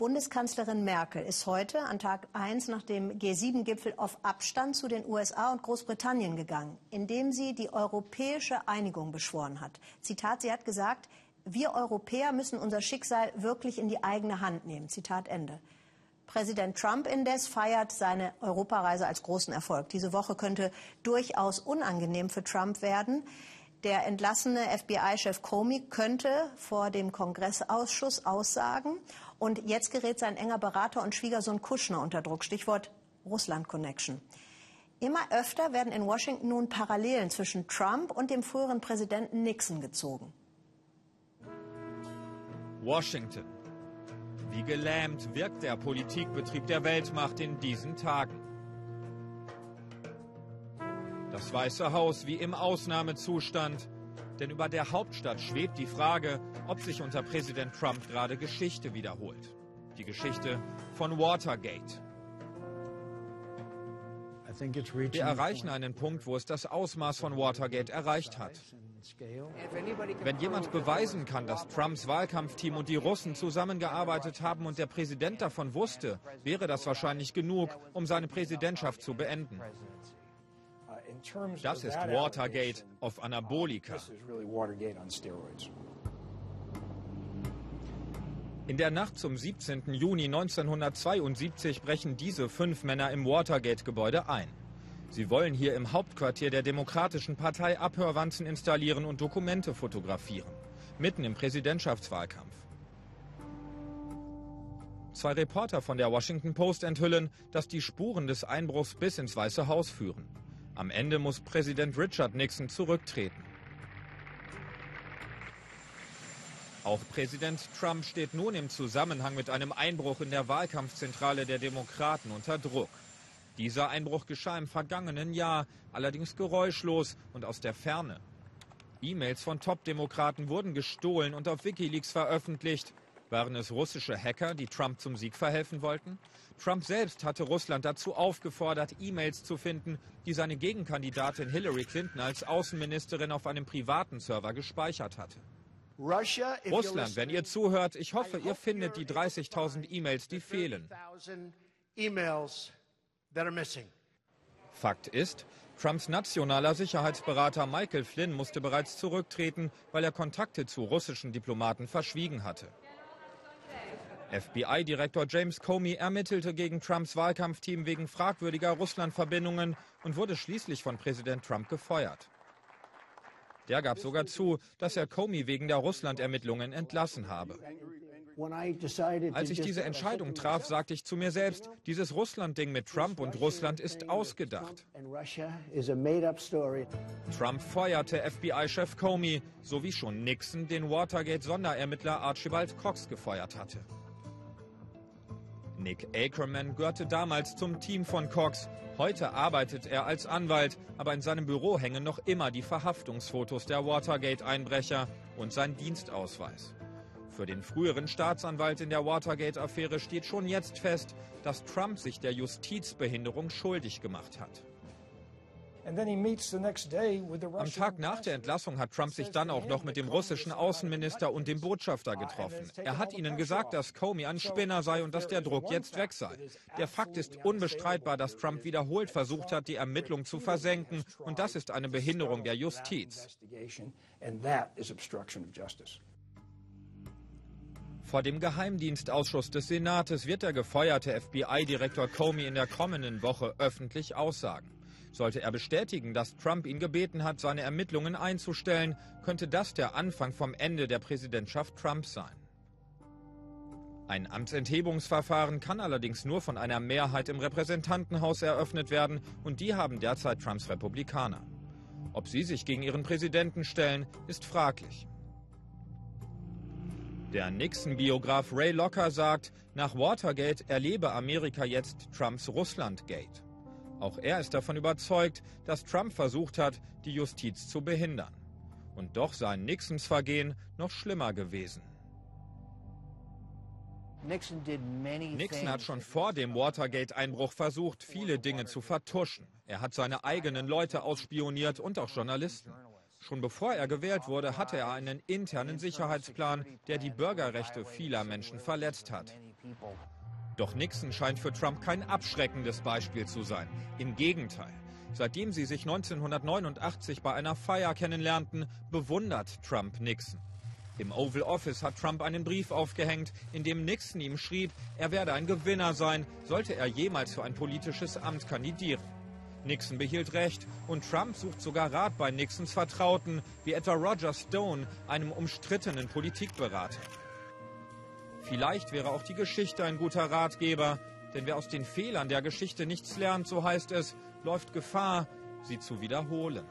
Bundeskanzlerin Merkel ist heute an Tag 1 nach dem G7-Gipfel auf Abstand zu den USA und Großbritannien gegangen, indem sie die europäische Einigung beschworen hat. Zitat, sie hat gesagt, wir Europäer müssen unser Schicksal wirklich in die eigene Hand nehmen. Zitat Ende. Präsident Trump indes feiert seine Europareise als großen Erfolg. Diese Woche könnte durchaus unangenehm für Trump werden. Der entlassene FBI-Chef Comey könnte vor dem Kongressausschuss aussagen. Und jetzt gerät sein enger Berater und Schwiegersohn Kushner unter Druck. Stichwort Russland-Connection. Immer öfter werden in Washington nun Parallelen zwischen Trump und dem früheren Präsidenten Nixon gezogen. Washington. Wie gelähmt wirkt der Politikbetrieb der Weltmacht in diesen Tagen. Das Weiße Haus wie im Ausnahmezustand. Denn über der Hauptstadt schwebt die Frage, ob sich unter Präsident Trump gerade Geschichte wiederholt. Die Geschichte von Watergate. Wir erreichen einen Punkt, wo es das Ausmaß von Watergate erreicht hat. Wenn jemand beweisen kann, dass Trumps Wahlkampfteam und die Russen zusammengearbeitet haben und der Präsident davon wusste, wäre das wahrscheinlich genug, um seine Präsidentschaft zu beenden. Das ist Watergate auf Anabolika. In der Nacht zum 17. Juni 1972 brechen diese fünf Männer im Watergate-Gebäude ein. Sie wollen hier im Hauptquartier der Demokratischen Partei Abhörwanzen installieren und Dokumente fotografieren. Mitten im Präsidentschaftswahlkampf. Zwei Reporter von der Washington Post enthüllen, dass die Spuren des Einbruchs bis ins Weiße Haus führen. Am Ende muss Präsident Richard Nixon zurücktreten. Auch Präsident Trump steht nun im Zusammenhang mit einem Einbruch in der Wahlkampfzentrale der Demokraten unter Druck. Dieser Einbruch geschah im vergangenen Jahr, allerdings geräuschlos und aus der Ferne. E-Mails von Top-Demokraten wurden gestohlen und auf Wikileaks veröffentlicht. Waren es russische Hacker, die Trump zum Sieg verhelfen wollten? Trump selbst hatte Russland dazu aufgefordert, E-Mails zu finden, die seine Gegenkandidatin Hillary Clinton als Außenministerin auf einem privaten Server gespeichert hatte. Russland, wenn ihr zuhört, ich hoffe, ihr findet die 30.000 E-Mails, die fehlen. Fakt ist, Trumps nationaler Sicherheitsberater Michael Flynn musste bereits zurücktreten, weil er Kontakte zu russischen Diplomaten verschwiegen hatte. FBI-Direktor James Comey ermittelte gegen Trumps Wahlkampfteam wegen fragwürdiger Russland-Verbindungen und wurde schließlich von Präsident Trump gefeuert. Der gab sogar zu, dass er Comey wegen der Russland-Ermittlungen entlassen habe. Als ich diese Entscheidung traf, sagte ich zu mir selbst, dieses Russland-Ding mit Trump und Russland ist ausgedacht. Trump feuerte FBI-Chef Comey, so wie schon Nixon den Watergate-Sonderermittler Archibald Cox gefeuert hatte. Nick Ackerman gehörte damals zum Team von Cox. Heute arbeitet er als Anwalt, aber in seinem Büro hängen noch immer die Verhaftungsfotos der Watergate-Einbrecher und sein Dienstausweis. Für den früheren Staatsanwalt in der Watergate-Affäre steht schon jetzt fest, dass Trump sich der Justizbehinderung schuldig gemacht hat. Am Tag nach der Entlassung hat Trump sich dann auch noch mit dem russischen Außenminister und dem Botschafter getroffen. Er hat ihnen gesagt, dass Comey ein Spinner sei und dass der Druck jetzt weg sei. Der Fakt ist unbestreitbar, dass Trump wiederholt versucht hat, die Ermittlung zu versenken. Und das ist eine Behinderung der Justiz. Vor dem Geheimdienstausschuss des Senates wird der gefeuerte FBI-Direktor Comey in der kommenden Woche öffentlich aussagen. Sollte er bestätigen, dass Trump ihn gebeten hat, seine Ermittlungen einzustellen, könnte das der Anfang vom Ende der Präsidentschaft Trumps sein. Ein Amtsenthebungsverfahren kann allerdings nur von einer Mehrheit im Repräsentantenhaus eröffnet werden und die haben derzeit Trumps Republikaner. Ob sie sich gegen ihren Präsidenten stellen, ist fraglich. Der Nixon-Biograf Ray Locker sagt, nach Watergate erlebe Amerika jetzt Trumps Russlandgate. Auch er ist davon überzeugt, dass Trump versucht hat, die Justiz zu behindern. Und doch sei Nixons Vergehen noch schlimmer gewesen. Nixon hat schon vor dem Watergate-Einbruch versucht, viele Dinge zu vertuschen. Er hat seine eigenen Leute ausspioniert und auch Journalisten. Schon bevor er gewählt wurde, hatte er einen internen Sicherheitsplan, der die Bürgerrechte vieler Menschen verletzt hat. Doch Nixon scheint für Trump kein abschreckendes Beispiel zu sein. Im Gegenteil. Seitdem sie sich 1989 bei einer Feier kennenlernten, bewundert Trump Nixon. Im Oval Office hat Trump einen Brief aufgehängt, in dem Nixon ihm schrieb, er werde ein Gewinner sein, sollte er jemals für ein politisches Amt kandidieren. Nixon behielt recht und Trump sucht sogar Rat bei Nixons Vertrauten, wie etwa Roger Stone, einem umstrittenen Politikberater. Vielleicht wäre auch die Geschichte ein guter Ratgeber, denn wer aus den Fehlern der Geschichte nichts lernt, so heißt es, läuft Gefahr, sie zu wiederholen.